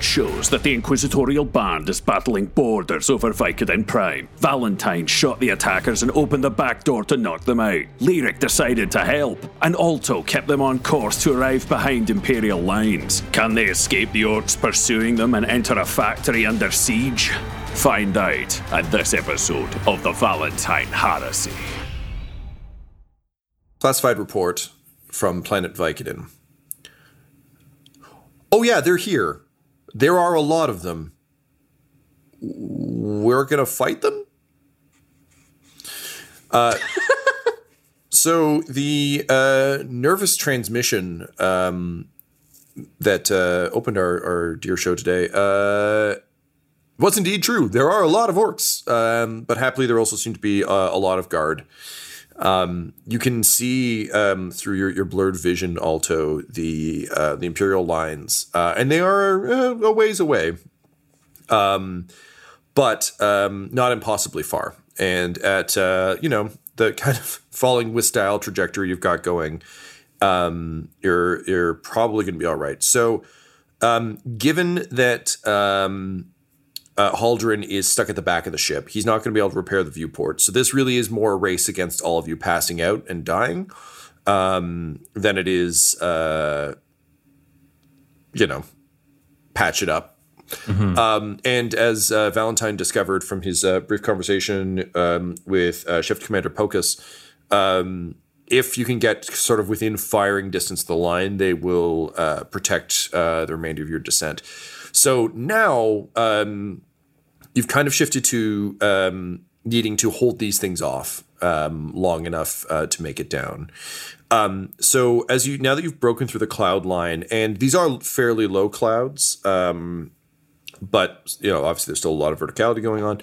shows that the Inquisitorial Band is battling boarders over Vicodin Prime. Valentine shot the attackers and opened the back door to knock them out. Lyric decided to help, and Alto kept them on course to arrive behind Imperial lines. Can they escape the orcs pursuing them and enter a factory under siege? Find out in this episode of the Valentine Heresy. Classified report from Planet Vicodin. Oh, yeah, they're here. There are a lot of them. We're going to fight them? Uh, so, the uh, nervous transmission um, that uh, opened our, our dear show today uh, was indeed true. There are a lot of orcs, um, but happily, there also seem to be uh, a lot of guard. Um, you can see um, through your, your blurred vision, Alto, the uh, the Imperial lines, uh, and they are uh, a ways away, um, but um, not impossibly far. And at uh, you know the kind of falling with style trajectory you've got going, um, you're you're probably going to be all right. So, um, given that uh, Haldren is stuck at the back of the ship. He's not going to be able to repair the viewport. So this really is more a race against all of you passing out and dying um, than it is, uh, you know, patch it up. Mm-hmm. Um, and as uh, Valentine discovered from his uh, brief conversation um, with uh, Shift Commander Pocus, um, if you can get sort of within firing distance of the line, they will uh, protect the remainder of your descent. So now, um, you've kind of shifted to um, needing to hold these things off um, long enough uh, to make it down. Um, so as you now that you've broken through the cloud line, and these are fairly low clouds, um, but you know obviously there's still a lot of verticality going on.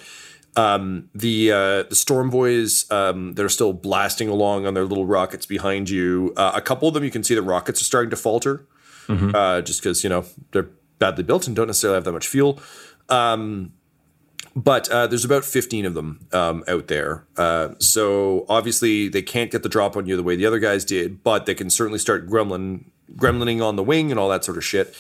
Um, the uh, the storm boys um, that are still blasting along on their little rockets behind you. Uh, a couple of them you can see the rockets are starting to falter, mm-hmm. uh, just because you know they're badly built and don't necessarily have that much fuel. Um, but uh, there's about 15 of them um, out there. Uh, so obviously they can't get the drop on you the way the other guys did, but they can certainly start gremlin, gremlining on the wing and all that sort of shit.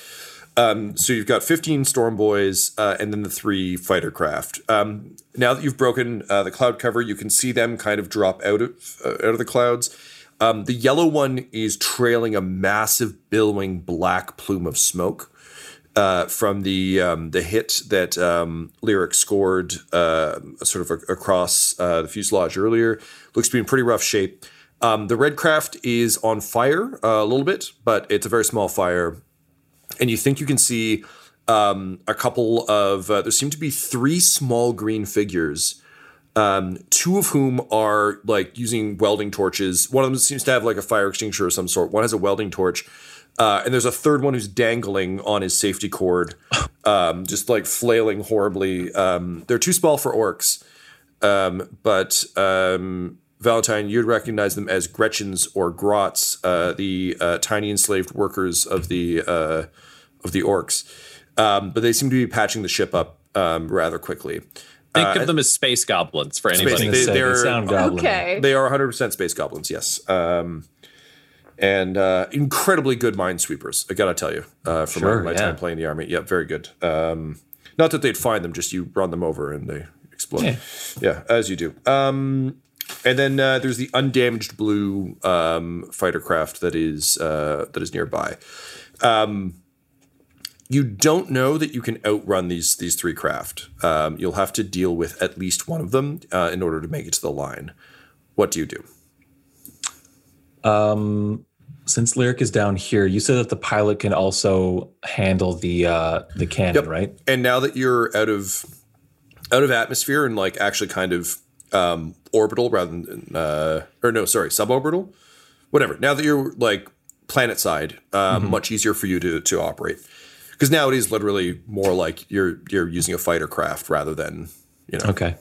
Um, so you've got 15 storm boys uh, and then the three fighter craft. Um, now that you've broken uh, the cloud cover, you can see them kind of drop out of uh, out of the clouds. Um, the yellow one is trailing a massive billowing black plume of smoke uh, from the um, the hit that um, Lyric scored uh, sort of a- across uh, the fuselage earlier. Looks to be in pretty rough shape. Um, the red craft is on fire uh, a little bit, but it's a very small fire, and you think you can see um, a couple of uh, there seem to be three small green figures. Um, two of whom are like using welding torches. One of them seems to have like a fire extinguisher of some sort. One has a welding torch. Uh, and there's a third one who's dangling on his safety cord, um, just like flailing horribly. Um, they're too small for orcs, um, but um, Valentine, you'd recognize them as Gretchins or Grots, uh, the uh, tiny enslaved workers of the uh, of the orcs. Um, but they seem to be patching the ship up um, rather quickly. Think Uh, of them as space goblins for anybody. they- Say, they're- sound goblin. Okay. They are 100% space goblins, yes. Um, and uh, incredibly good minesweepers, I gotta tell you, uh, from Sure, my, my yeah. time playing the army. Yeah, very good. Um, not that they'd find them, just you run them over and they explode. Yeah. Yeah, as you do. Um, and then uh, there's the undamaged blue um, fighter craft that is uh, that is nearby. Um, you don't know that you can outrun these these three craft. Um, you'll have to deal with at least one of them uh, in order to make it to the line. What do you do? Since Lyric is down here, you said that the pilot can also handle the uh, the cannon, Yep. right? And now that you're out of out of atmosphere and like actually kind of um, orbital rather than uh, or no, sorry, suborbital, whatever. Now that you're like planet side, um, much easier for you to to operate because now it is literally more like you're you're using a fighter craft rather than you know. Okay.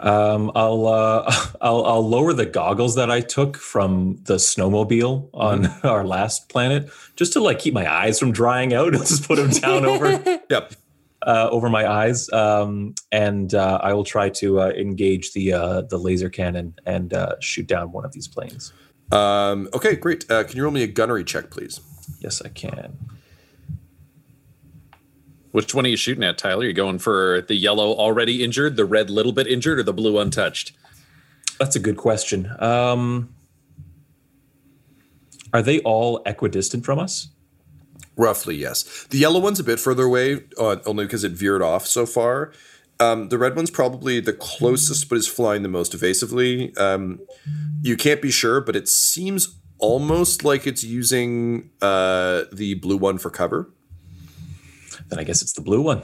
Um, I'll, uh, I'll I'll lower the goggles that I took from the snowmobile on our last planet, just to like keep my eyes from drying out. I'll just put them down over Yep. uh, over my eyes, um, and uh, I will try to uh, engage the uh, the laser cannon and uh, shoot down one of these planes. Um, okay, great. Uh, can you roll me a gunnery check, please? Yes, I can. Which one are you shooting at, Tyler? You going for the yellow already injured, the red little bit injured, or the blue untouched? That's a good question. Um, are they all equidistant from us? Roughly, yes. The yellow one's a bit further away, uh, only because it veered off so far. Um, the red one's probably the closest, but is flying the most evasively. Um, you can't be sure, but it seems almost like it's using uh, the blue one for cover. Then I guess it's the blue one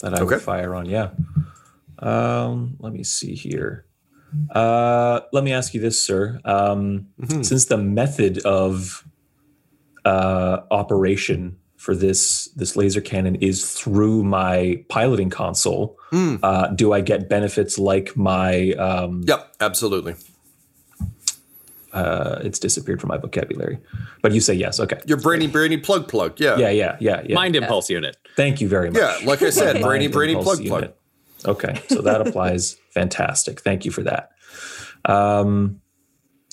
that I Okay. would fire on. Yeah. Um, let me see here. Uh, let me ask you this, sir. Um, Since the method of uh, operation for this this laser cannon is through my piloting console, uh, do I get benefits like my? Um, Yep, absolutely. Uh, it's disappeared from my vocabulary, but you say yes. Okay. Your brainy, brainy plug plug. Yeah. Yeah, yeah, yeah, yeah. Mind impulse unit. Thank you very much. Yeah, like I said, brainy, brainy impulse plug plug. Okay, so that applies. Fantastic. Thank you for that. Um,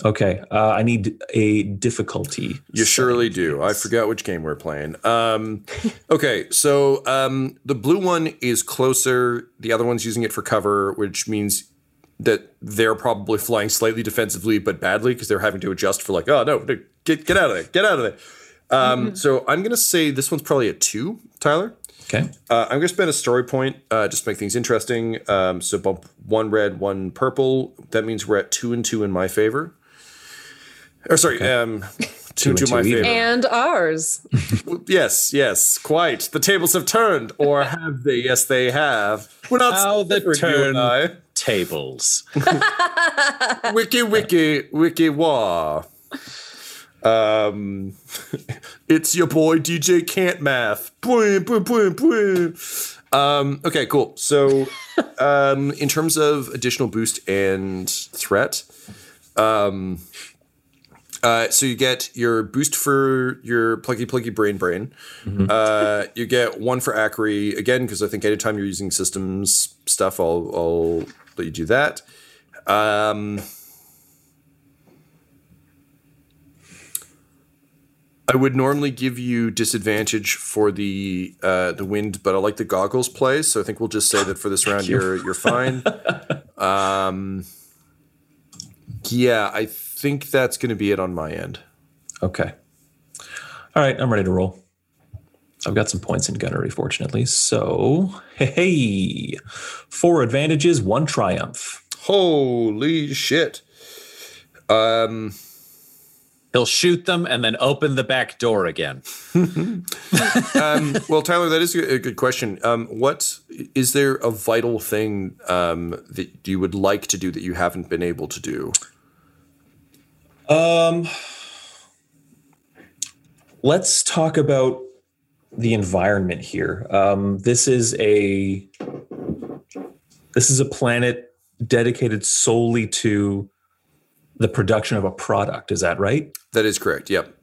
okay, uh, I need a difficulty. You surely do. I forgot which game we're playing. Um, okay, so um, the blue one is closer. The other one's using it for cover, which means that they're probably flying slightly defensively, but badly because they're having to adjust for like, oh no, no, get get out of there, get out of there. Um, So I'm gonna say this one's probably a two, Tyler. Okay. Uh, I'm going to spend a story point uh, just to make things interesting. Um, so bump one red, one purple. That means we're at two and two in my favor. Or sorry, um, two, and and two my two favor. And ours. yes, yes, quite. The tables have turned, or have they? Yes, they have. We're not How the different, you and I. Tables. wiki wiki wiki wah. Um, it's your boy DJ Can't Math. Um, okay, cool. So, um, in terms of additional boost and threat, um, uh, so you get your boost for your pluggy pluggy brain brain. Uh, you get one for Acri again because I think anytime you're using systems stuff, I'll I'll let you do that. Um, I would normally give you disadvantage for the uh, the wind, but I like the goggles play, so I think we'll just say that for this round you're you're fine. um, yeah, I think that's going to be it on my end. Okay. All right, I'm ready to roll. I've got some points in gunnery, fortunately. So, hey, four advantages, one triumph. Holy shit! Um, He'll shoot them and then open the back door again. um, well, Tyler, that is a good question. Um, what is there a vital thing um, that you would like to do that you haven't been able to do? Um, let's talk about the environment here. Um, this is a this is a planet dedicated solely to the production of a product. Is that right? That is correct. Yep.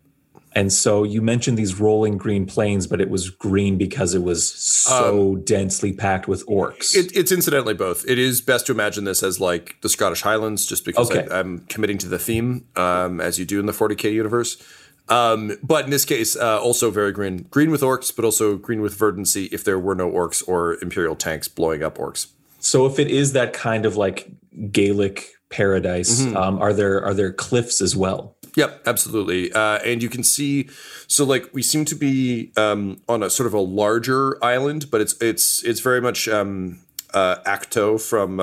And so you mentioned these rolling green plains, but it was green because it was so um, densely packed with orcs. It, it's incidentally both. It is best to imagine this as like the Scottish Highlands, just because okay. I, am committing to the theme, um, as you do in the 40k universe. Um, but in this case, uh, also very green, green with orcs, but also green with verdancy if there were no orcs or imperial tanks blowing up orcs. So if it is that kind of like Gaelic paradise, mm-hmm. um, are there are there cliffs as well? Yep, absolutely. Uh, and you can see, so like we seem to be um, on a sort of a larger island, but it's it's it's very much um, uh, Ahch-To from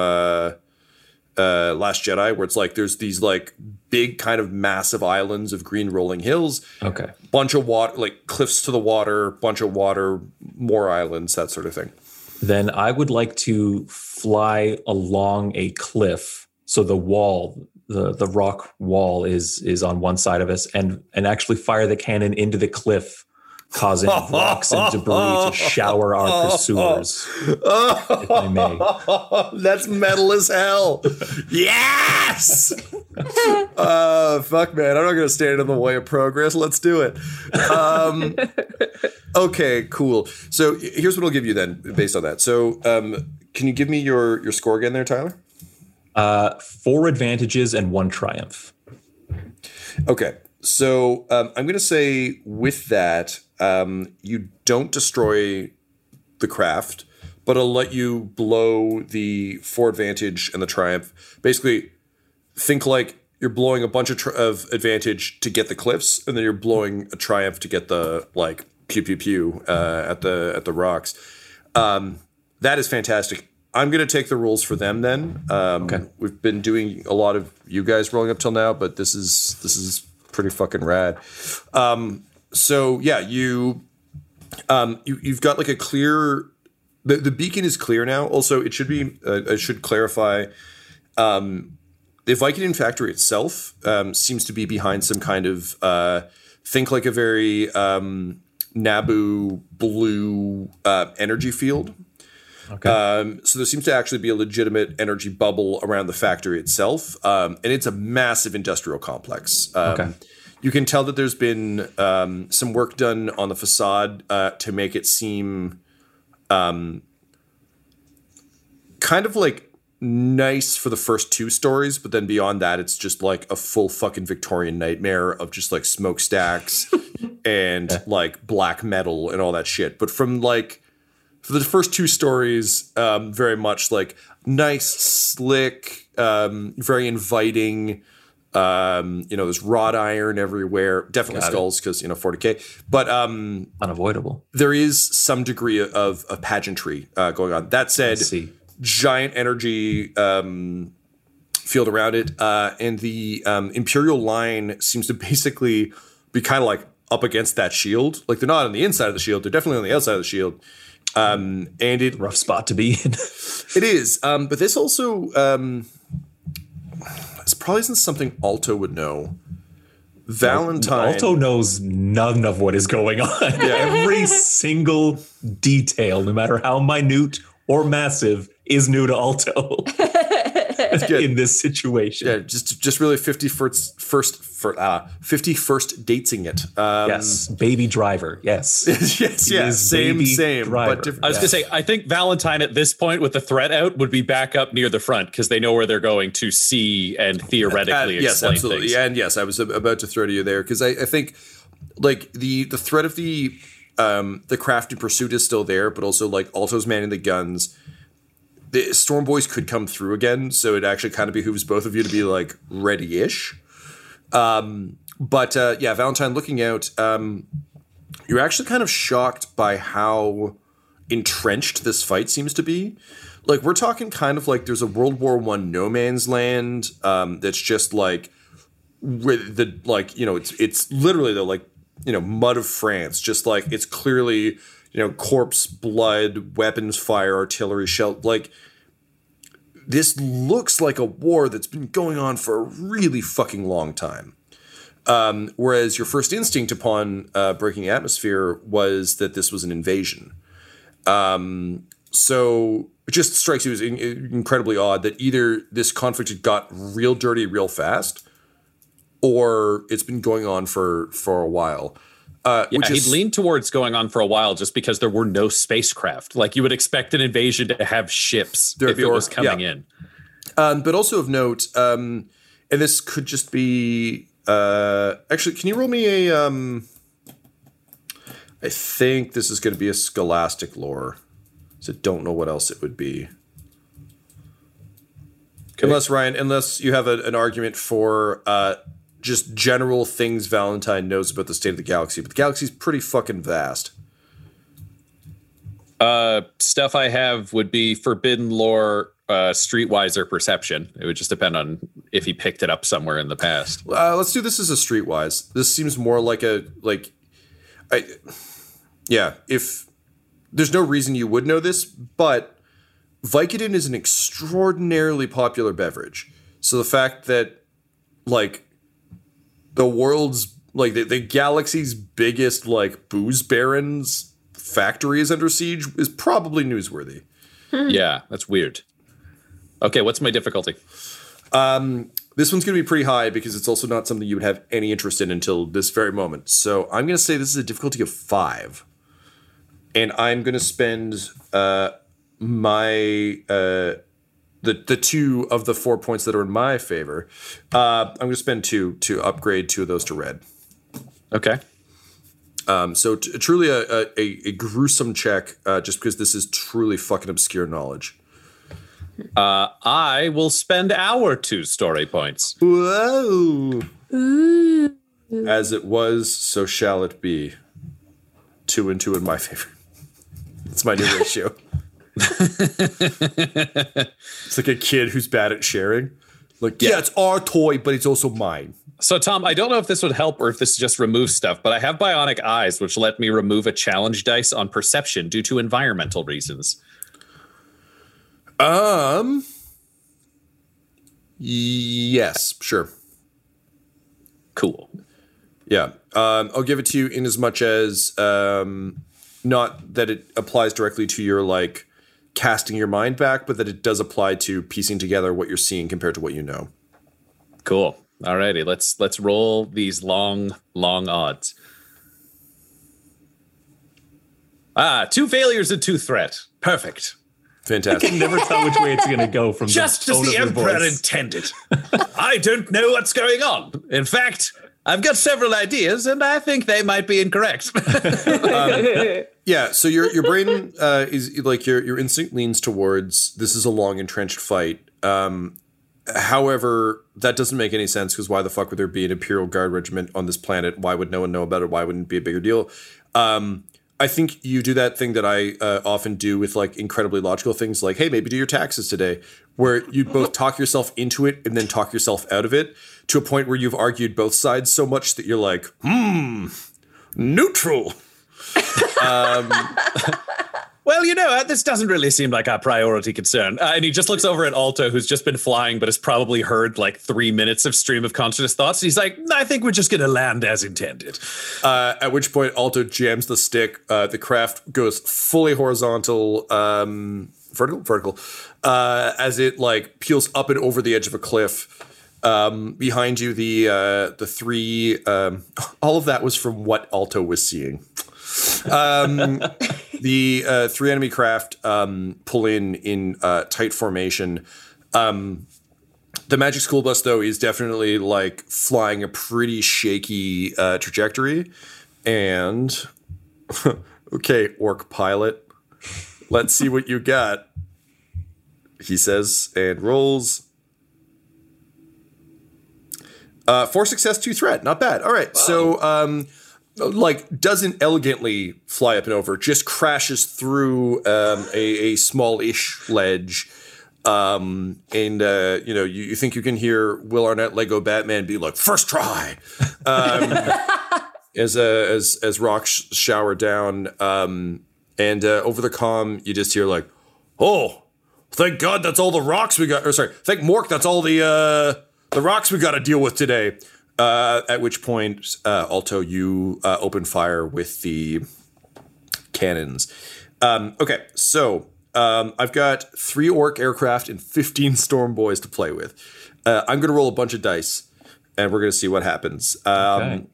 uh, Last Jedi, where it's like there's these like big kind of massive islands of green rolling hills. Okay, bunch of water, like cliffs to the water, bunch of water, more islands, that sort of thing then I would like to fly along a cliff. So the wall, the the rock wall is is on one side of us, and and actually fire the cannon into the cliff causing rocks and debris to shower our pursuers. if I may. That's metal as hell. yes. uh, fuck, man. I'm not going to stand in the way of progress. Let's do it. Um, okay, cool. So here's what I'll give you then, based on that. So, um, can you give me your your score again, there, Tyler? Uh, four advantages and one triumph. Okay. So um, I'm going to say with that, um, you don't destroy the craft, but I'll let you blow the four advantage and the triumph. Basically, think like you're blowing a bunch of, tri- of advantage to get the cliffs, and then you're blowing a triumph to get the like pew pew pew uh, at the at the rocks. Um, that is fantastic. I'm going to take the rules for them then. Um, okay. We've been doing a lot of you guys rolling up till now, but this is this is pretty fucking rad. Um, so yeah, you um, you you've got like a clear. The, the beacon is clear now. Also, it should be. Uh, I should clarify. Um, the Vicodin factory itself um, seems to be behind some kind of uh, think like a very um, Naboo blue uh, energy field. Okay. Um, so there seems to actually be a legitimate energy bubble around the factory itself, um, and it's a massive industrial complex. Um, okay you can tell that there's been um, some work done on the facade uh, to make it seem um, kind of like nice for the first two stories, but then beyond that, it's just like a full fucking Victorian nightmare of just like smokestacks and yeah. like black metal and all that shit. But from like for the first two stories, um, very much like nice, slick, um, very inviting um, you know, there's wrought iron everywhere. Definitely Got skulls because you know 40k, but um, unavoidable. There is some degree of, of pageantry uh, going on. That said, giant energy um, field around it, uh, and the um, imperial line seems to basically be kind of like up against that shield. Like they're not on the inside of the shield; they're definitely on the outside of the shield. Um, and it rough spot to be in. it is, um, but this also um, this probably isn't something Alto would know. Valentine. Alto knows none of what is going on. Yeah. Every single detail, no matter how minute or massive, is new to Alto. in this situation. Yeah, just just really 50 first first for uh 50 first dating it. Um, yes, baby driver. Yes. yes, yes, same same driver. but different. I was yes. going to say I think Valentine at this point with the threat out would be back up near the front because they know where they're going to see and theoretically uh, yes, absolutely. Things. And yes, I was about to throw to you there because I, I think like the the threat of the um the crafty pursuit is still there, but also like Alto's manning the guns the Storm Boys could come through again, so it actually kind of behooves both of you to be like ready-ish. Um, but uh, yeah, Valentine, looking out, um, you're actually kind of shocked by how entrenched this fight seems to be. Like we're talking kind of like there's a World War One no man's land um, that's just like with the like you know it's it's literally the like you know mud of France, just like it's clearly you know corpse, blood, weapons, fire, artillery, shell. Like this looks like a war that's been going on for a really fucking long time. Um, whereas your first instinct upon uh, breaking atmosphere was that this was an invasion. Um, so it just strikes you as in- incredibly odd that either this conflict had got real dirty real fast, or it's been going on for for a while. Uh, Yeah, which he'd leaned towards going on for a while just because there were no spacecraft. Like you would expect an invasion to have ships There- if it was coming yeah. in. Um, but also of note, um, and this could just be. Uh, actually, can you roll me a? Um, I think this is going to be a scholastic lore, so don't know what else it would be. Unless Ryan, unless you have a, an argument for uh, just general things Valentine knows about the state of the galaxy, but the galaxy's pretty fucking vast. Uh, stuff I have would be forbidden lore, uh, streetwiser perception. It would just depend on if he picked it up somewhere in the past. Uh, let's do this as a streetwise. This seems more like a like, I, yeah. If there's no reason you would know this, but Vicodin is an extraordinarily popular beverage. So the fact that like the world's like the, the galaxy's biggest like booze barons factory is under siege is probably newsworthy. yeah, that's weird. Okay, what's my difficulty? Um, This one's going to be pretty high because it's also not something you would have any interest in until this very moment. So I'm going to say this is a difficulty of five, and I'm going to spend uh, my uh, the the two of the four points that are in my favor. Uh, I'm going to spend two to upgrade two of those to red. Okay. Um, so t- truly a, a, a, gruesome check, uh, just because this is truly fucking obscure knowledge. Uh, I will spend our two story points. Whoa. As it was, so shall it be. Two and two in my favor. It's my new ratio. it's like a kid who's bad at sharing. Like, yeah. it's our toy, but it's also mine. So, Tom, I don't know if this would help or if this just removes stuff, but I have bionic eyes, which let me remove a challenge dice on perception due to environmental reasons. Um. Yes, sure. Cool. Yeah. Um, I'll give it to you in as much as um, not that it applies directly to your like casting your mind back, but that it does apply to piecing together what you're seeing compared to what you know. Cool. Alrighty, let's let's roll these long, long odds. Ah, two failures and two threat. Perfect. Fantastic. i Never tell which way it's going to go from Just the as the of Emperor voice. intended. I don't know what's going on. In fact, I've got several ideas, and I think they might be incorrect. Yeah, so your your brain uh, is like your your instinct leans towards this is a long entrenched fight. Um, however, that doesn't make any sense because why the fuck would there be an Imperial Guard regiment on this planet? Why would no one know about it? Why wouldn't it be a bigger deal? Um, I think you do that thing that I uh, often do with like incredibly logical things, like hey, maybe do your taxes today, where you both talk yourself into it and then talk yourself out of it to a point where you've argued both sides so much that you're like, hmm, neutral. well, you know, uh, this doesn't really seem like our priority concern. Uh, and he just looks over at Alto, who's just been flying, but has probably heard like three minutes of stream of consciousness thoughts. And he's like, I think we're just going to land as intended. Uh, at which point, Alto jams the stick. Uh, the craft goes fully horizontal, um, vertical, vertical, uh, as it like peels up and over the edge of a cliff. Um, behind you, the uh, the three. Um, all of that was from what Alto was seeing. Um, the uh, three enemy craft um, pull in in uh, tight formation. Um, the magic school bus though is definitely like flying a pretty shaky uh, trajectory and okay orc pilot let's see what you got he says and rolls uh, four success two threat not bad all right so um like doesn't elegantly fly up and over just crashes through um, a, a small-ish ledge Um, and uh, you know, you, you think you can hear Will Arnett Lego Batman be like, first try. Um, as uh, as as rocks shower down, um, and uh, over the comm, you just hear like, "Oh, thank God, that's all the rocks we got." Or sorry, thank Mork, that's all the uh, the rocks we got to deal with today. Uh, at which point, uh, Alto, you uh, open fire with the cannons. Um, okay, so um, I've got three orc aircraft and 15 storm boys to play with. Uh, I'm going to roll a bunch of dice, and we're going to see what happens. Um, Okay.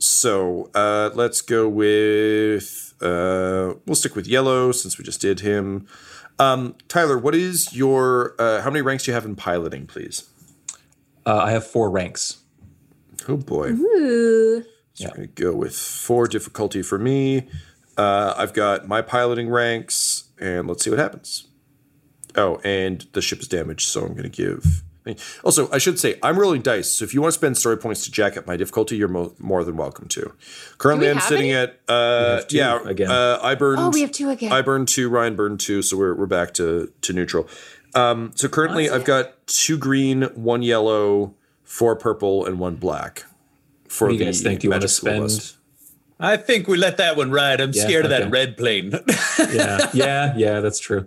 So uh, let's go with. Uh, we'll stick with yellow since we just did him. Um, Tyler, what is your? Uh, how many ranks do you have in piloting, please? Uh, I have four ranks. Oh boy. Ooh. So I'm going to go with four difficulty for me. Uh, I've got my piloting ranks, and let's see what happens. Oh, and the ship is damaged, so I'm going to give. Also, I should say I'm rolling dice, so if you want to spend story points to jack up my difficulty, you're mo- more than welcome to. Currently, I'm sitting any? at uh, yeah again. Uh, I burned. Oh, we have two again. I burned two. Ryan burned two, so we're we're back to to neutral. Um, so currently, I've got two green, one yellow, four purple, and one black. For What do you the guys think? Do you want to spend? bus. I think we let that one ride. I'm Yeah, scared of okay. that red plane. Yeah, yeah, yeah. That's true.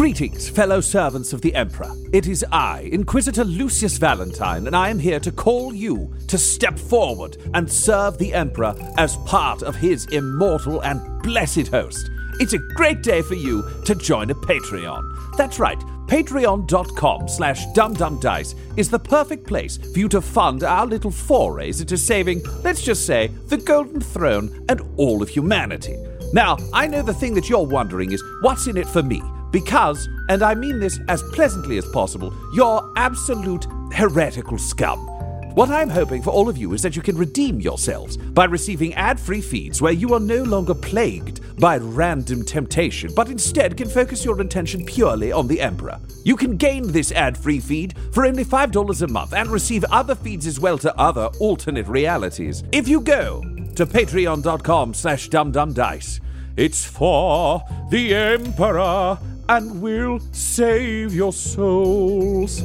Greetings, fellow servants of the Emperor. It is I, Inquisitor Lucius Valentine, and I am here to call you to step forward and serve the Emperor as part of his immortal and blessed host. It's a great day for you to join a Patreon. That's right, patreon.com slash dumdumdice is the perfect place for you to fund our little forays into saving, let's just say, the Golden Throne and all of humanity. Now, I know the thing that you're wondering is what's in it for me? Because, and I mean this as pleasantly as possible, you're absolute heretical scum. What I'm hoping for all of you is that you can redeem yourselves by receiving ad free feeds where you are no longer plagued by random temptation, but instead can focus your attention purely on the Emperor. You can gain this ad free feed for only $5 a month and receive other feeds as well to other alternate realities. If you go to patreon.com slash dumdumdice, it's for the Emperor and we'll save your souls.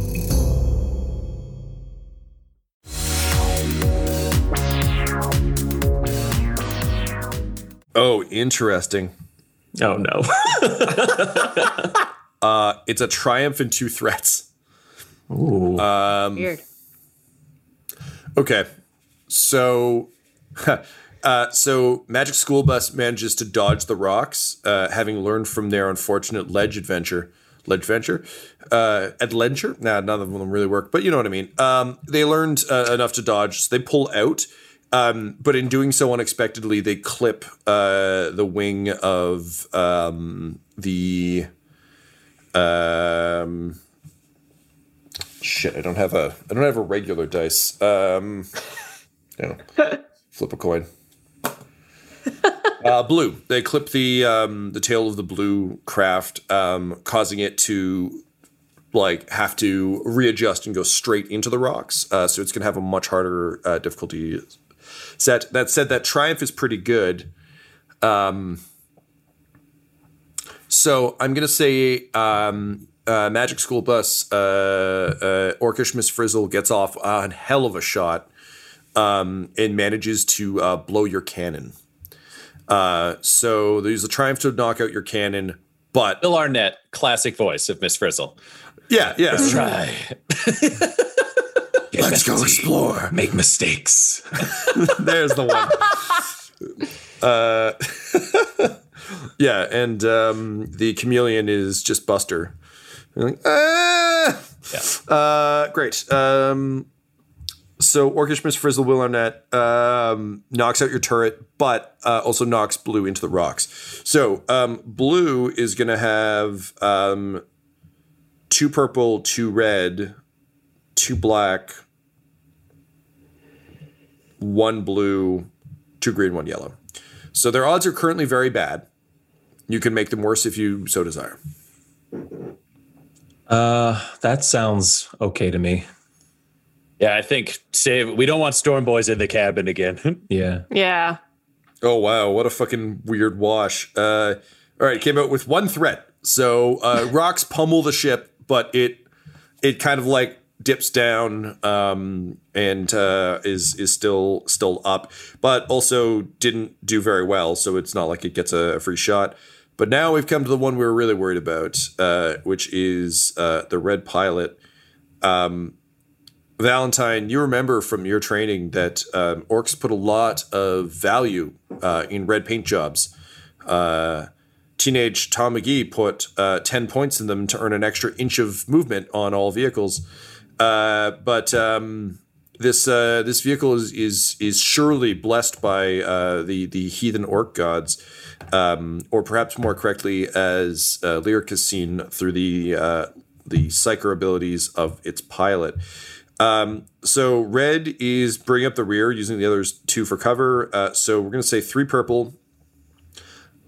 Oh, interesting. Oh no. Uh, it's a triumph and two threats. Ooh. Weird. Okay, so, uh, so Magic School Bus manages to dodge the rocks, uh, having learned from their unfortunate ledge adventure. Ledge venture, uh, adventure. Nah, none of them really work, but you know what I mean. Um, they learned uh, enough to dodge, so they pull out. Um, but in doing so unexpectedly, they clip uh, the wing of um, the um, shit. I don't have a I don't have a regular dice. Um, no, flip a coin. Uh, blue. They clip the um, the tail of the blue craft, um, causing it to like have to readjust and go straight into the rocks. Uh, so it's gonna have a much harder uh, difficulty set. That said, that triumph is pretty good. Um, so I'm gonna say um, uh, Magic School Bus, uh, uh, Orcish Miss Frizzle gets off a hell of a shot um, and manages to uh, blow your cannon. Uh, so they use the triumph to knock out your cannon, but Bill Arnett, classic voice of Miss Frizzle. yeah, yeah. Let's try. Let's go explore. Make mistakes. There's the one. uh, yeah, and um, the chameleon is just Buster. You're like, ah! Uh, great. Um, so Orcish Miss Frizzle Will Arnett um, knocks out your turret, but uh, also knocks blue into the rocks. So um, blue is going to have um, two purple, two red, two black, one blue, two green, one yellow. So their odds are currently very bad. You can make them worse if you so desire. Uh, that sounds okay to me. Yeah, I think save. We don't want Storm Boys in the cabin again. Yeah. Yeah. Oh wow, what a fucking weird wash. Uh, all right, came out with one threat. So uh, rocks pummel the ship, but it it kind of like dips down um, and uh, is is still still up, but also didn't do very well. So it's not like it gets a, a free shot. But now we've come to the one we were really worried about, uh, which is uh, the red pilot. Um, Valentine, you remember from your training that um, orcs put a lot of value uh, in red paint jobs. Uh, teenage Tom McGee put uh, 10 points in them to earn an extra inch of movement on all vehicles. Uh, but um, this uh, this vehicle is, is is surely blessed by uh, the the heathen orc gods, um, or perhaps more correctly, as uh, Lyric has seen through the the psyker abilities of its pilot. Um, so red is bring up the rear using the others two for cover. Uh, so we're gonna say three purple.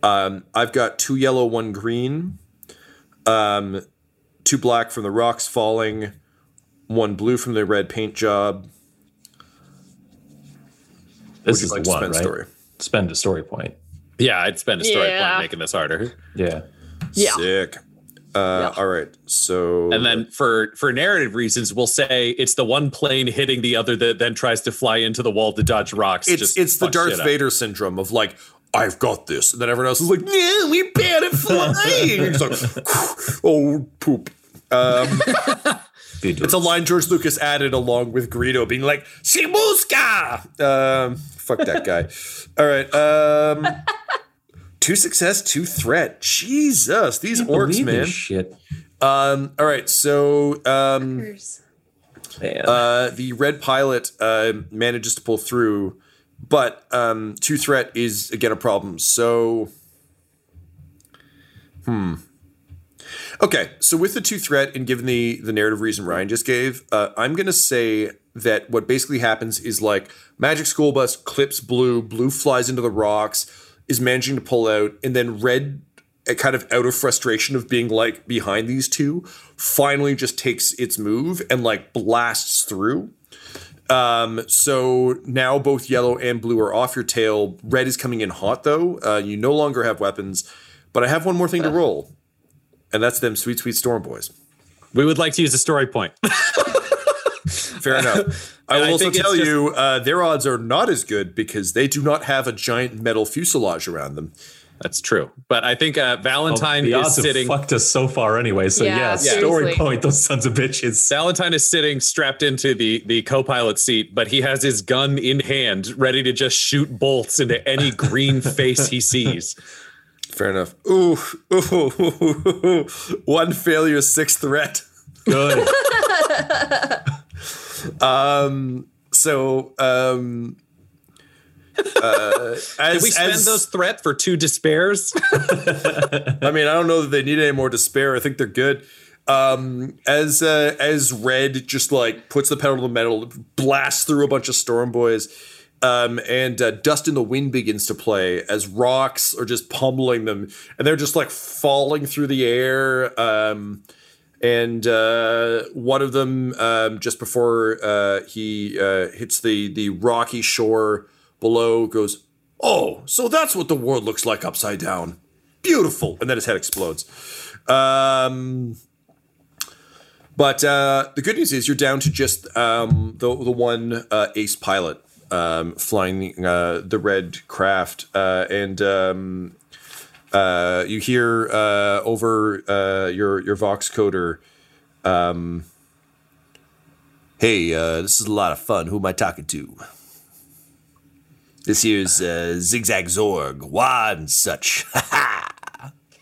Um, I've got two yellow, one green. Um, two black from the rocks falling, one blue from the red paint job. This Would is like the to one, spend right? story? Spend a story point. yeah, I'd spend a story Yeah. point making this harder. Yeah. Yeah. Sick. Uh, All right. So And then for for narrative reasons, we'll say it's the one plane hitting the other that then tries to fly into the wall to dodge rocks. it's Just it's the Darth shit up. Vader syndrome of like I've got this, and then everyone else is like, "Yeah, we're bad at flying." He's like, "Oh poop." Um, it's a line George Lucas added along with Greedo being like, "Shibuska." Um, fuck that guy. All right. Um, two success, two threat. Jesus, these orcs, man. this shit. Um, all right, so um, uh, the red pilot uh, manages to pull through, but um, two threat is again a problem. So, hmm. Okay, so with the two threat and given the the narrative reason Ryan just gave, uh, I'm gonna say that what basically happens is like Magic School Bus clips blue, blue flies into the rocks, is managing to pull out, and then red uh, kind of out of frustration of being like behind these two, finally just takes its move and like blasts through. Um, so now both yellow and blue are off your tail. Red is coming in hot though. Uh, you no longer have weapons, but I have one more thing to roll, and that's them sweet, sweet storm boys. We would like to use a story point. Fair enough. I will I also tell just- you uh, their odds are not as good because they do not have a giant metal fuselage around them. That's true. But I think uh, Valentine the is odds have sitting. fucked us so far anyway. So Yeah, yeah, story point. Those sons of bitches. Valentine is sitting strapped into the the co-pilot seat, but he has his gun in hand, ready to just shoot bolts into any green face he sees. Fair enough. Ooh, ooh, one failure, six threat. Good. Um, so um, uh, as Did we spend as, those threat for two despairs? I mean, I don't know that they need any more despair. I think they're good. Um, as uh, as Red just like puts the pedal to the metal, blasts through a bunch of Storm Boys, um, and uh, Dust in the Wind begins to play as rocks are just pummeling them, and they're just like falling through the air. Um, and uh, one of them, um, just before uh, he uh, hits the the rocky shore below, goes, "Oh, so that's what the world looks like upside down. Beautiful!" And then his head explodes. Um, but uh, the good news is you're down to just um, the the one uh, ace pilot um, flying uh, the red craft, and um, uh, you hear uh, over uh, your your vox coder. Um, hey, uh, this is a lot of fun. Who am I talking to? This here's uh, Zigzag Zorg, Wah and such.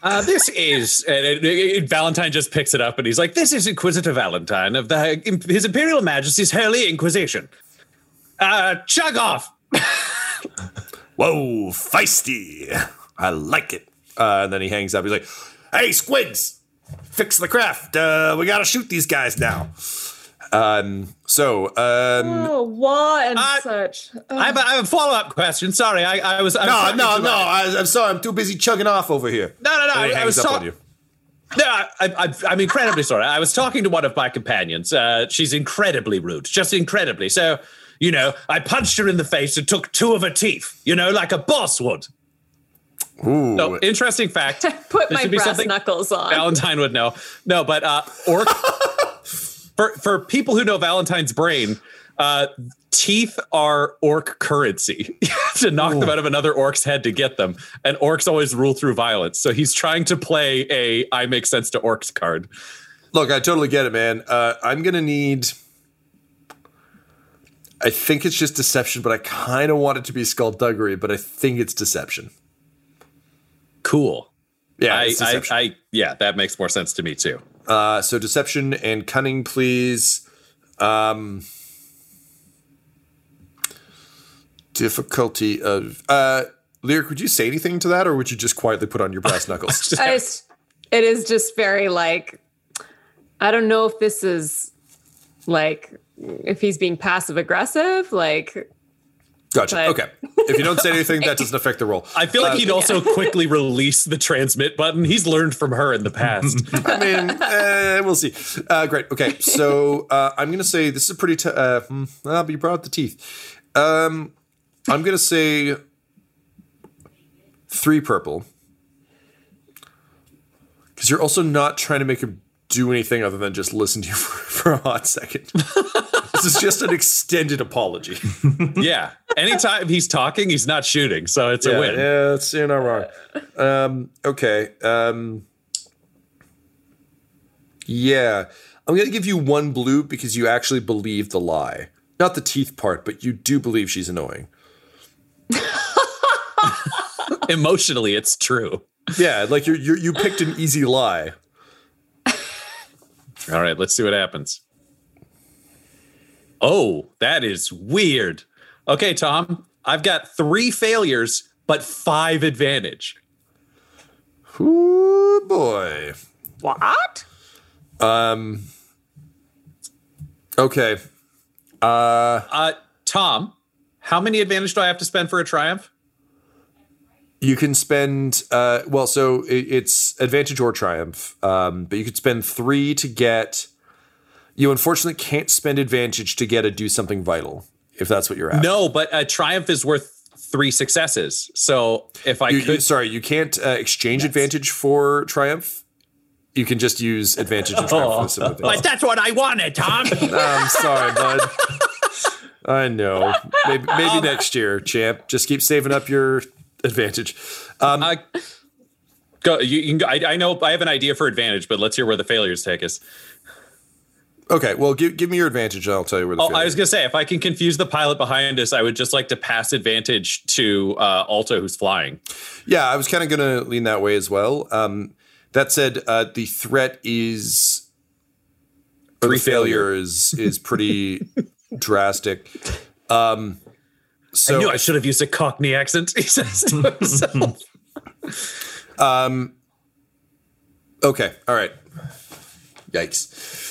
Uh, this is and it- it- Valentine. Just picks it up and he's like, "This is Inquisitor Valentine of the His Imperial Majesty's Holy Inquisition." Uh, chug off. Whoa, feisty. I like it. Uh, and then he hangs up. He's like, hey, squids, fix the craft. Uh, we got to shoot these guys now. Um, so, um, Oh, war and I- such. Oh, I have, a, I have a follow up question. Sorry, I, I was. I was no, no, no. I, I'm sorry. I'm too busy chugging off over here. No, no, no. And I, he I hangs was up talk- on you. No, I, I, I'm incredibly sorry. I was talking to one of my companions. Uh, she's incredibly rude, just incredibly. So, you know, I punched her in the face and took two of her teeth, you know, like a boss would. Ooh. So, interesting fact. put this my brass knuckles on. Valentine would know. No, but uh, orc. for for people who know Valentine's brain, uh, teeth are orc currency. you have to knock them out of another orc's head to get them, and orcs always rule through violence. So he's trying to play a "I make sense to orcs" card. Look, I totally get it, man. Uh, I'm gonna need. I think it's just deception, but I kind of want it to be skullduggery, but I think it's deception. Cool. Yeah, I, I. I, yeah, that makes more sense to me too. uh, so deception and cunning, please. Um, difficulty of uh, lyric. Would you say anything to that, or would you just quietly put on your brass knuckles? Just, it is just very like, I don't know if this is like, if he's being passive aggressive, like, Gotcha. But- Okay. If you don't say anything, that doesn't affect the roll. I feel like he'd also quickly release the transmit button. He's learned from her in the past. I mean, uh, we'll see. Uh, great. Okay, so uh, I'm gonna say this is a pretty. T- uh, hmm, well, but you brought up the teeth. Um, I'm gonna say three purple because you're also not trying to make him do anything other than just listen to you for, for a hot second. this is just an extended apology. yeah. Anytime he's talking, he's not shooting, so it's a win. yeah, it's you're not wrong. Um, okay. Um, yeah, I'm gonna give you one blue because you actually believe the lie, not the teeth part, but you do believe she's annoying. Emotionally, it's true. Yeah, like you you you picked an easy lie. All right, let's see what happens. Oh, that is weird. Okay, Tom, I've got three failures, but five advantage. Ooh boy. what? Um. Okay. Uh, uh, Tom, how many advantage do I have to spend for a triumph? You can spend uh, well, so it, it's advantage or triumph, um, but you could spend three to get. You unfortunately can't spend advantage to get a do something vital if that's what you're after. No, but a triumph is worth three successes. So if I You, could, you, sorry, you can't uh, exchange advantage for triumph. You can just use advantage and triumph the but that's what I wanted, Tom. I'm sorry, bud. I know. Maybe, maybe Um, next year, champ. Just keep saving up your advantage. Um, uh, go. You, you can go. I, I know I have an idea for advantage, but let's hear where the failures take us. Okay, well, give give me your advantage, and I'll tell you where the. Oh, I was gonna say, if I can confuse the pilot behind us, I would just like to pass advantage to uh, Alto, who's flying. Yeah, I was kind of going to lean that way as well. Um, that said, uh, the threat is Three failure is is pretty drastic. Um, so I knew I should have used a Cockney accent. He says to himself. Okay. All right. Yikes.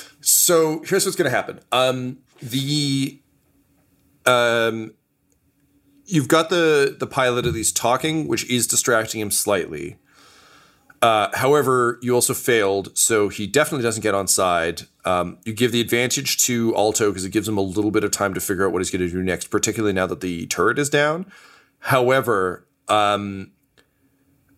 So here's what's going to happen. Um, the um, you've got the the pilot at least talking, which is distracting him slightly. Uh, however, you also failed, so he definitely doesn't get on side. Um, you give the advantage to Alto because it gives him a little bit of time to figure out what he's going to do next, particularly now that the turret is down. However, um,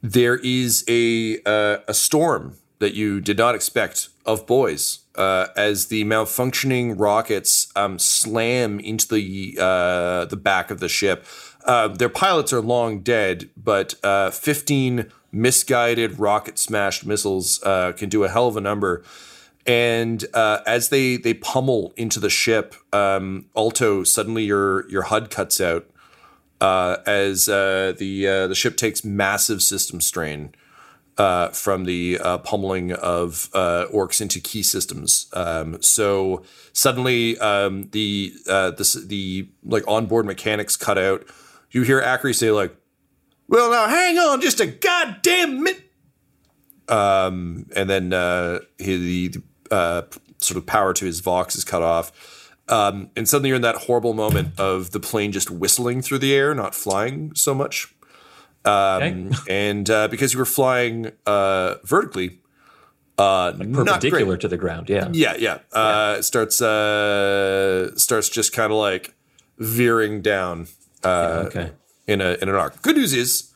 there is a uh, a storm that you did not expect of boys uh, as the malfunctioning rockets um, slam into the uh, the back of the ship. Uh, their pilots are long dead, but uh, 15 misguided rocket smashed missiles uh, can do a hell of a number. And uh, as they they pummel into the ship, um, Alto suddenly your your HUD cuts out as the the ship takes massive system strain. Uh, from the uh, pummeling of uh, orcs into key systems. Um, so suddenly, um, the uh, the like onboard mechanics cut out. You hear Ackery say like, "Well, now hang on, just a goddamn minute." Um, and then uh, he, the uh, sort of power to his vox is cut off. Um, and suddenly you're in that horrible moment of the plane just whistling through the air, not flying so much. Um, Okay. and uh, because you were flying uh, vertically, uh, not great. Perpendicular to the ground. Yeah. Yeah, yeah. Uh, it starts uh, starts just kind of like veering down uh, okay. in a in an arc. Good news is.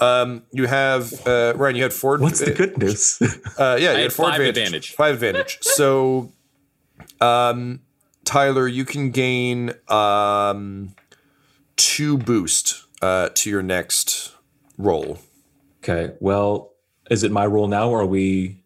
Um, you have uh, Ryan. You had four. What's the good news? Uh, yeah, you had had four five advantage. advantage. Five advantage. so, um, Tyler, you can gain um, two boost uh, to your next roll. okay. Well, is it my role now, or are we?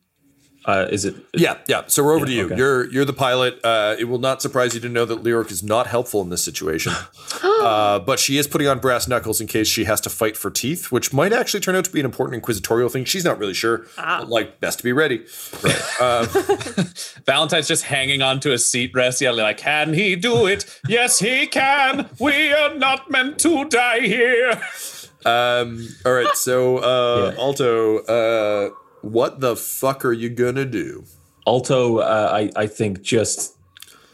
Uh, is it? Yeah, yeah. So we're over to you. okay. You're you're the pilot. Uh, it will not surprise you to know that Lyric is not helpful in this situation, uh, but she is putting on brass knuckles in case she has to fight for teeth, which might actually turn out to be an important inquisitorial thing. She's not really sure. But, like, best to be ready. Valentine's just hanging onto a seat rest, yelling like, "Can he do it? Yes, he can. We are not meant to die here." Um, all right, so uh, Yeah. Alto, uh, what the fuck are you gonna do? Alto, uh, I I think just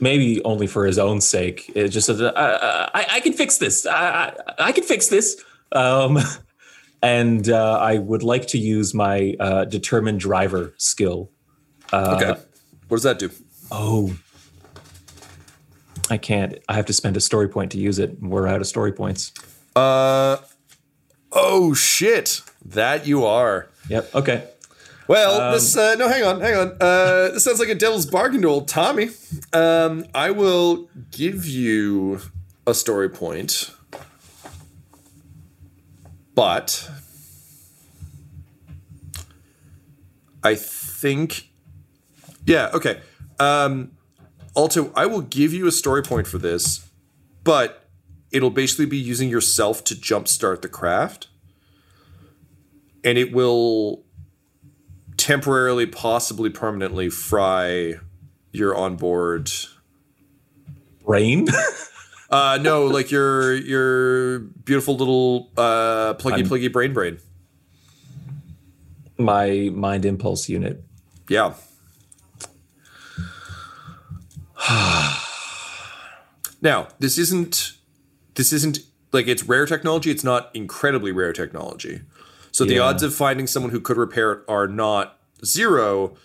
maybe only for his own sake. It just says, uh, uh, I I can fix this. I I, I can fix this. Um, and uh, I would like to use my uh, determined driver skill. okay, what does that do? Oh, I can't. I have to spend a story point to use it. We're out of story points. Uh, oh shit, that you are. Yep. Okay. Well, this uh, no, hang on, hang on. Uh, this sounds like a devil's bargain to old Tommy. Um, I will give you a story point, but I think, yeah, okay. Um, Alto, I will give you a story point for this, but it'll basically be using yourself to jumpstart the craft, and it will temporarily, possibly permanently fry your onboard. Brain. Uh, no, like your your beautiful little uh, pluggy pluggy brain brain. my mind impulse unit. Yeah. now, this isn't this isn't like it's rare technology, it's not incredibly rare technology. So the odds of finding someone who could repair it are not zero,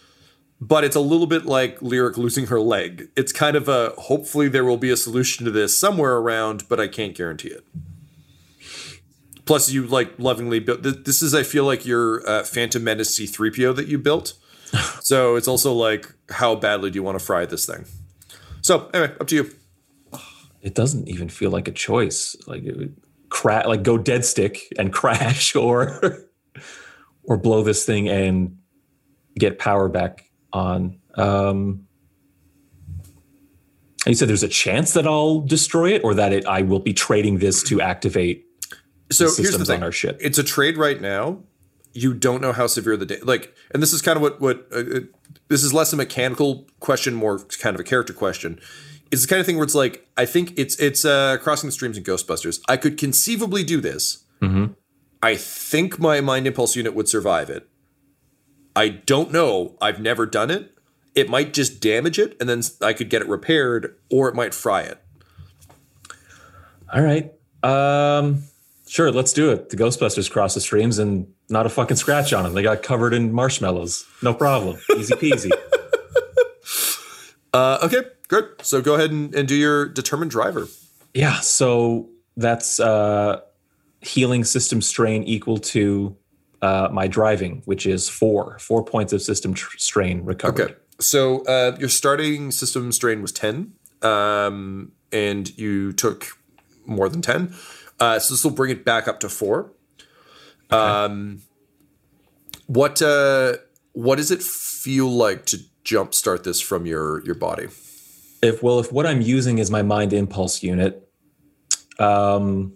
but it's a little bit like Lyric losing her leg. It's kind of a hopefully there will be a solution to this somewhere around, but I can't guarantee it. Plus, you like lovingly built. th- This is, I feel like, your uh, Phantom Menace C3PO that you built. so it's also like, how badly do you want to fry this thing? So anyway, up to you. It doesn't even feel like a choice. Like it would crash, like go dead stick and crash, or or blow this thing and get power back on. Um, and you said there's a chance that I'll destroy it, or that it I will be trading this to activate. So here's the thing: on our ship. it's a trade right now. You don't know how severe the da- like, and this is kind of what what uh, uh, this is less a mechanical question, more kind of a character question. It's the kind of thing where it's like, I think it's it's uh, crossing the streams in Ghostbusters. I could conceivably do this. I think my mind impulse unit would survive it. I don't know. I've never done it. It might just damage it, and then I could get it repaired, or it might fry it. All right. Um, sure, let's do it. The Ghostbusters cross the streams and not a fucking scratch on them. They got covered in marshmallows. No problem. Easy peasy. Uh, okay, good. So go ahead and, and do your determined driver. yeah. So that's uh, healing system strain equal to uh, my driving, which is four, four points of system tr- strain recovered. Okay. So uh, your starting system strain was 10, um, and you took more than 10. Uh, so this will bring it back up to four. Um, what uh, what does it feel like to jumpstart this from your your body? If well if what i'm using is my mind impulse unit um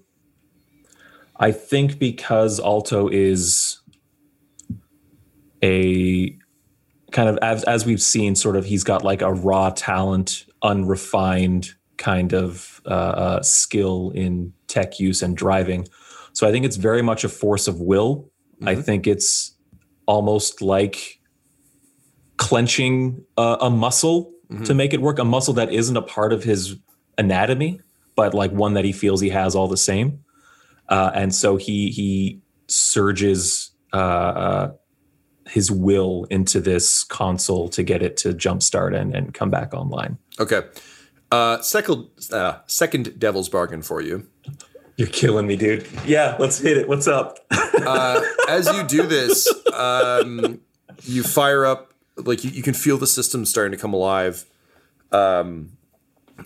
i think because alto is a kind of as as we've seen, sort of he's got like a raw talent, unrefined kind of uh, uh, skill in tech use and driving. So I think it's very much a force of will. I think it's almost like clenching a, a muscle to make it work, a muscle that isn't a part of his anatomy, but like one that he feels he has all the same. Uh, and so he he surges uh, uh, his will into this console to get it to jumpstart and, and come back online. Okay. Uh, second, uh, second devil's bargain for you. You're killing me, dude. Yeah, let's hit it. What's up? Uh, as you do this, um, you fire up like you, you can feel the system starting to come alive um,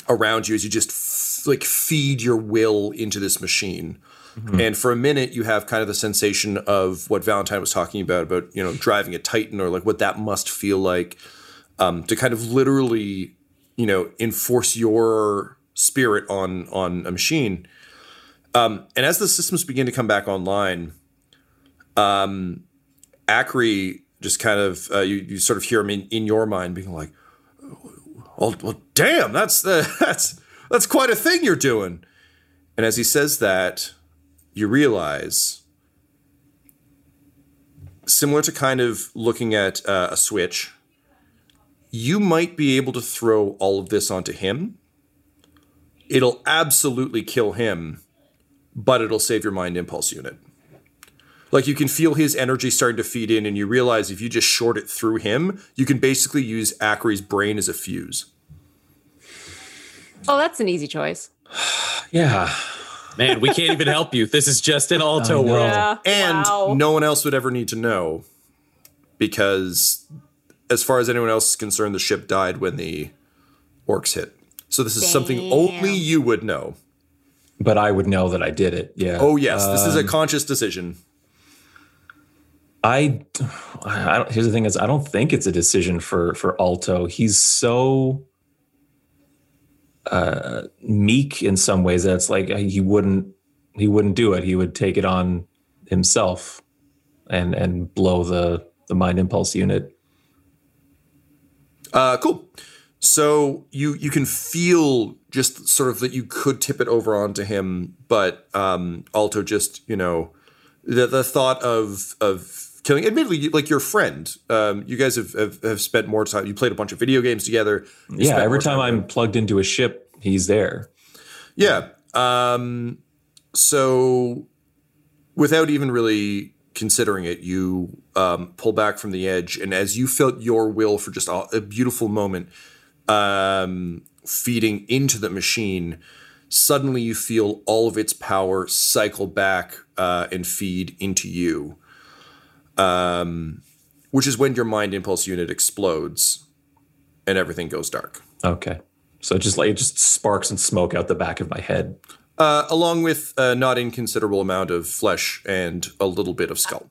around you as you just f- like feed your will into this machine. And for a minute, you have kind of the sensation of what Valentine was talking about about you know driving a Titan or like what that must feel like um, to kind of literally you know enforce your spirit on on a machine. Um, and as the systems begin to come back online, um, Acri just kind of uh, you, you sort of hear him in, in your mind being like, "Well, well, damn, that's the that's that's quite a thing you're doing." And as he says that, you realize, similar to kind of looking at uh, a switch, you might be able to throw all of this onto him. It'll absolutely kill him, but it'll save your mind impulse unit. Like you can feel his energy starting to feed in, and you realize if you just short it through him, you can basically use Acri's brain as a fuse. Oh, that's an easy choice. yeah. Man, we can't even help you. This is just an Alto I know. world. Yeah. And wow. no one else would ever need to know because, as far as anyone else is concerned, the ship died when the orcs hit. So this is something only you would know. But I would know that I did it. Yeah. Oh yes, this is a um, conscious decision. I, I don't, here's the thing is I don't think it's a decision for for Alto. He's so uh, meek in some ways that it's like he wouldn't he wouldn't do it. He would take it on himself and and blow the the mind impulse unit. Uh, cool. So you you can feel just sort of that you could tip it over onto him, but um, Alto just you know the the thought of of killing. Admittedly, you- like your friend, um, you guys have, have have spent more time. You played a bunch of video games together. Yeah, every more time I'm plugged into a ship, he's there. Yeah. Um, so without even really considering it, you um, pull back from the edge, and as you felt your will for just a, a beautiful moment um, feeding into the machine, suddenly you feel all of its power cycle back uh, and feed into you. Um, which is when your mind impulse unit explodes and everything goes dark. Okay. So just like it just sparks and smoke out the back of my head. uh, along with a not inconsiderable amount of flesh and a little bit of skull.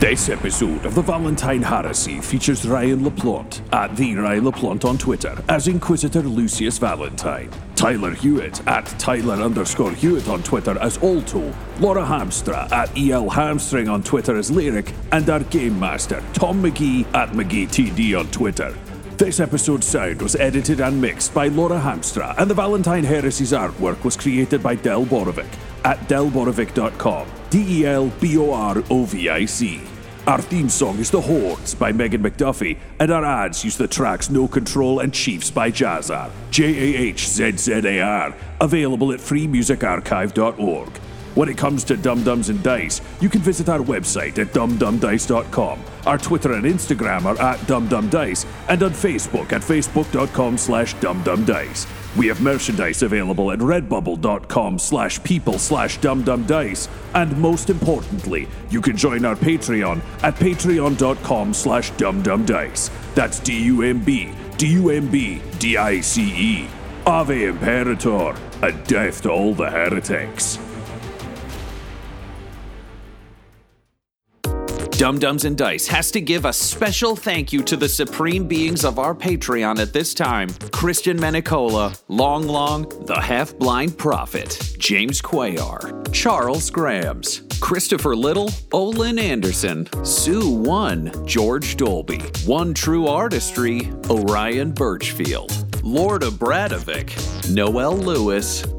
This episode of the Valentine Heresy features Ryan LaPlante at the Ryan LaPlante on Twitter as Inquisitor Lucius Valentine, Tyler Hewitt at Tyler underscore Hewitt on Twitter as Alto, Laura Hamstra at EL Hamstring on Twitter as Lyric, and our Game Master Tom McGee at McGeeTD on Twitter. This episode's sound was edited and mixed by Laura Hamstra, and the Valentine Heresy's artwork was created by Del Borovic at delborovic.com. D E L B O R O V I C. Our theme song is The Hordes by Megan McDuffie, and our ads use the tracks No Control and Chiefs by Jahzzar. J A H Z Z A R. Available at freemusicarchive.org. When it comes to Dumb Dumbs and Dice, you can visit our website at dumbdumbdice.com. Our Twitter and Instagram are at dumbdumbdice, and on Facebook at facebook.com slash dumbdumbdice. We have merchandise available at redbubble.com slash people slash dumbdumbdice, and most importantly, you can join our Patreon at patreon.com slash dumbdumbdice. That's D-U-M-B, D-U-M-B, D-I-C-E. Ave Imperator, a death to all the heretics. Dumb Dumbs and Dice has to give a special thank you to the supreme beings of our Patreon at this time. Christian Menicola, Long Long, the Half Blind Prophet, James Quayar, Charles Grams, Christopher Little, Olin Anderson, Sue One, George Dolby, One True Artistry, Orion Birchfield, Lorda Bradovic, Noel Lewis,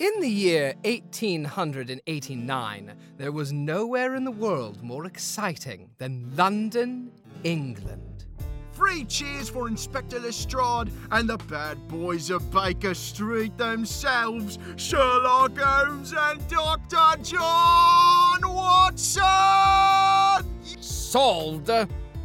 In the year 1889, there was nowhere in the world more exciting than London, England. Three cheers for Inspector Lestrade and the bad boys of Baker Street themselves, Sherlock Holmes and Dr. John Watson! Solved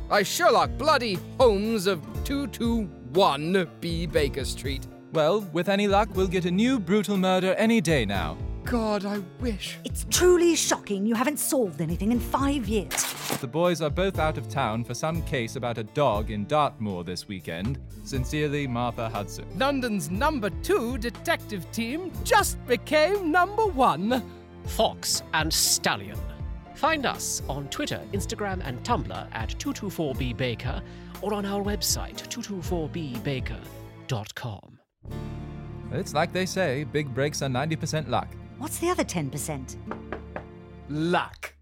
by Sherlock Bloody Holmes of 221 B. Baker Street. Well, with any luck, we'll get a new brutal murder any day now. God, I wish. It's truly shocking you haven't solved anything in five years. The boys are both out of town for some case about a dog in Dartmoor this weekend. Sincerely, Martha Hudson. London's number two detective team just became number one. Fox and Stallion. Find us on Twitter, Instagram, and Tumblr at 224bbaker or on our website, 224bbaker.com. It's like they say big breaks are 90% luck. What's the other 10%? Luck.